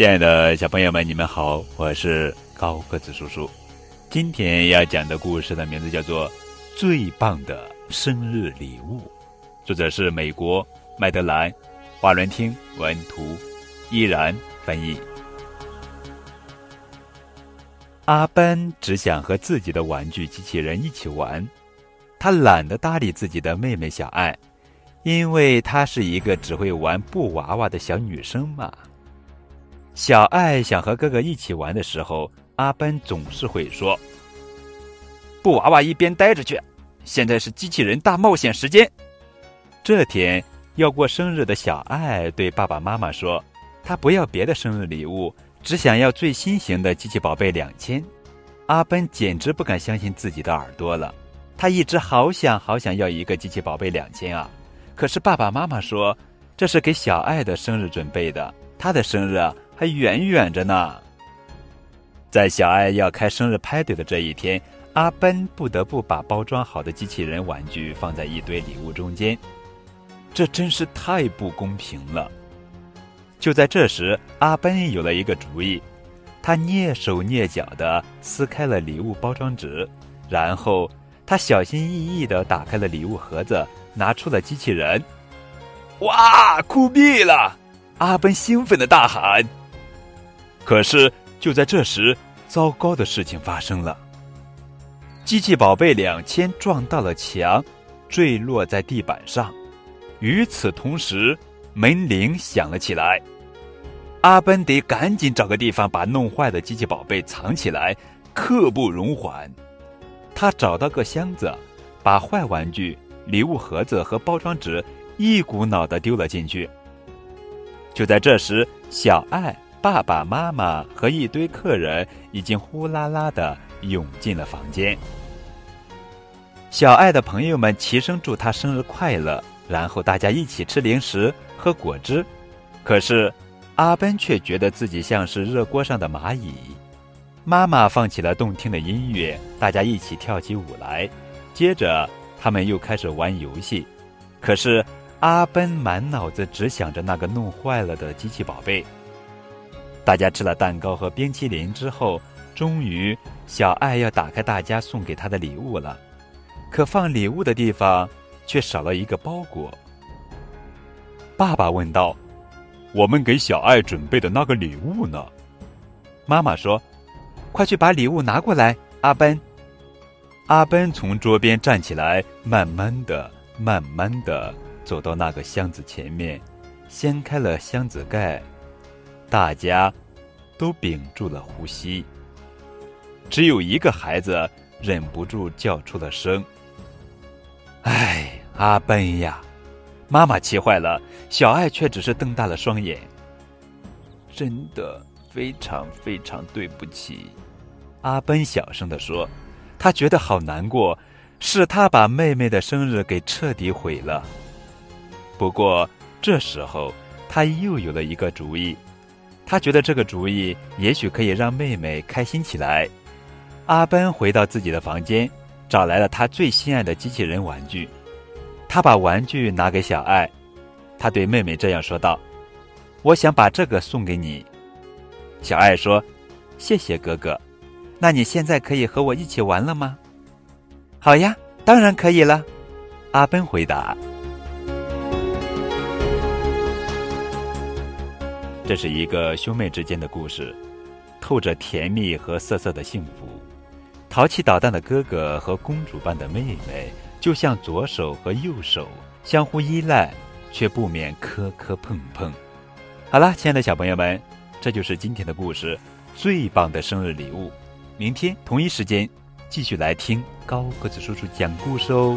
亲爱的小朋友们，你们好，我是高个子叔叔。今天要讲的故事的名字叫做《最棒的生日礼物》，作者是美国麦德兰·华伦汀文图，依然翻译。阿奔只想和自己的玩具机器人一起玩，他懒得搭理自己的妹妹小爱，因为她是一个只会玩布娃娃的小女生嘛。小爱想和哥哥一起玩的时候，阿奔总是会说：“布娃娃一边待着去，现在是机器人大冒险时间。”这天要过生日的小爱对爸爸妈妈说：“她不要别的生日礼物。”只想要最新型的机器宝贝两千，阿奔简直不敢相信自己的耳朵了。他一直好想好想要一个机器宝贝两千啊！可是爸爸妈妈说这是给小爱的生日准备的，他的生日还远远着呢。在小爱要开生日派对的这一天，阿奔不得不把包装好的机器人玩具放在一堆礼物中间，这真是太不公平了。就在这时，阿奔有了一个主意，他蹑手蹑脚地撕开了礼物包装纸，然后他小心翼翼地打开了礼物盒子，拿出了机器人。哇，酷毙了！阿奔兴奋地大喊。可是就在这时，糟糕的事情发生了，机器宝贝两千撞到了墙，坠落在地板上。与此同时，门铃响了起来，阿奔得赶紧找个地方把弄坏的机器宝贝藏起来，刻不容缓。他找到个箱子，把坏玩具、礼物盒子和包装纸一股脑的丢了进去。就在这时，小爱、爸爸妈妈和一堆客人已经呼啦啦的涌进了房间。小爱的朋友们齐声祝他生日快乐，然后大家一起吃零食。喝果汁，可是阿奔却觉得自己像是热锅上的蚂蚁。妈妈放起了动听的音乐，大家一起跳起舞来。接着，他们又开始玩游戏。可是阿奔满脑子只想着那个弄坏了的机器宝贝。大家吃了蛋糕和冰淇淋之后，终于小爱要打开大家送给她的礼物了。可放礼物的地方却少了一个包裹。爸爸问道：“我们给小爱准备的那个礼物呢？”妈妈说：“快去把礼物拿过来。”阿奔，阿奔从桌边站起来，慢慢的、慢慢的走到那个箱子前面，掀开了箱子盖。大家都屏住了呼吸，只有一个孩子忍不住叫出了声：“哎，阿奔呀！”妈妈气坏了，小爱却只是瞪大了双眼。真的非常非常对不起，阿奔小声的说：“他觉得好难过，是他把妹妹的生日给彻底毁了。”不过这时候他又有了一个主意，他觉得这个主意也许可以让妹妹开心起来。阿奔回到自己的房间，找来了他最心爱的机器人玩具。他把玩具拿给小爱，他对妹妹这样说道：“我想把这个送给你。”小爱说：“谢谢哥哥，那你现在可以和我一起玩了吗？”“好呀，当然可以了。”阿奔回答。这是一个兄妹之间的故事，透着甜蜜和涩涩的幸福。淘气捣蛋的哥哥和公主般的妹妹。就像左手和右手相互依赖，却不免磕磕碰碰。好了，亲爱的小朋友们，这就是今天的故事，最棒的生日礼物。明天同一时间继续来听高个子叔叔讲故事哦。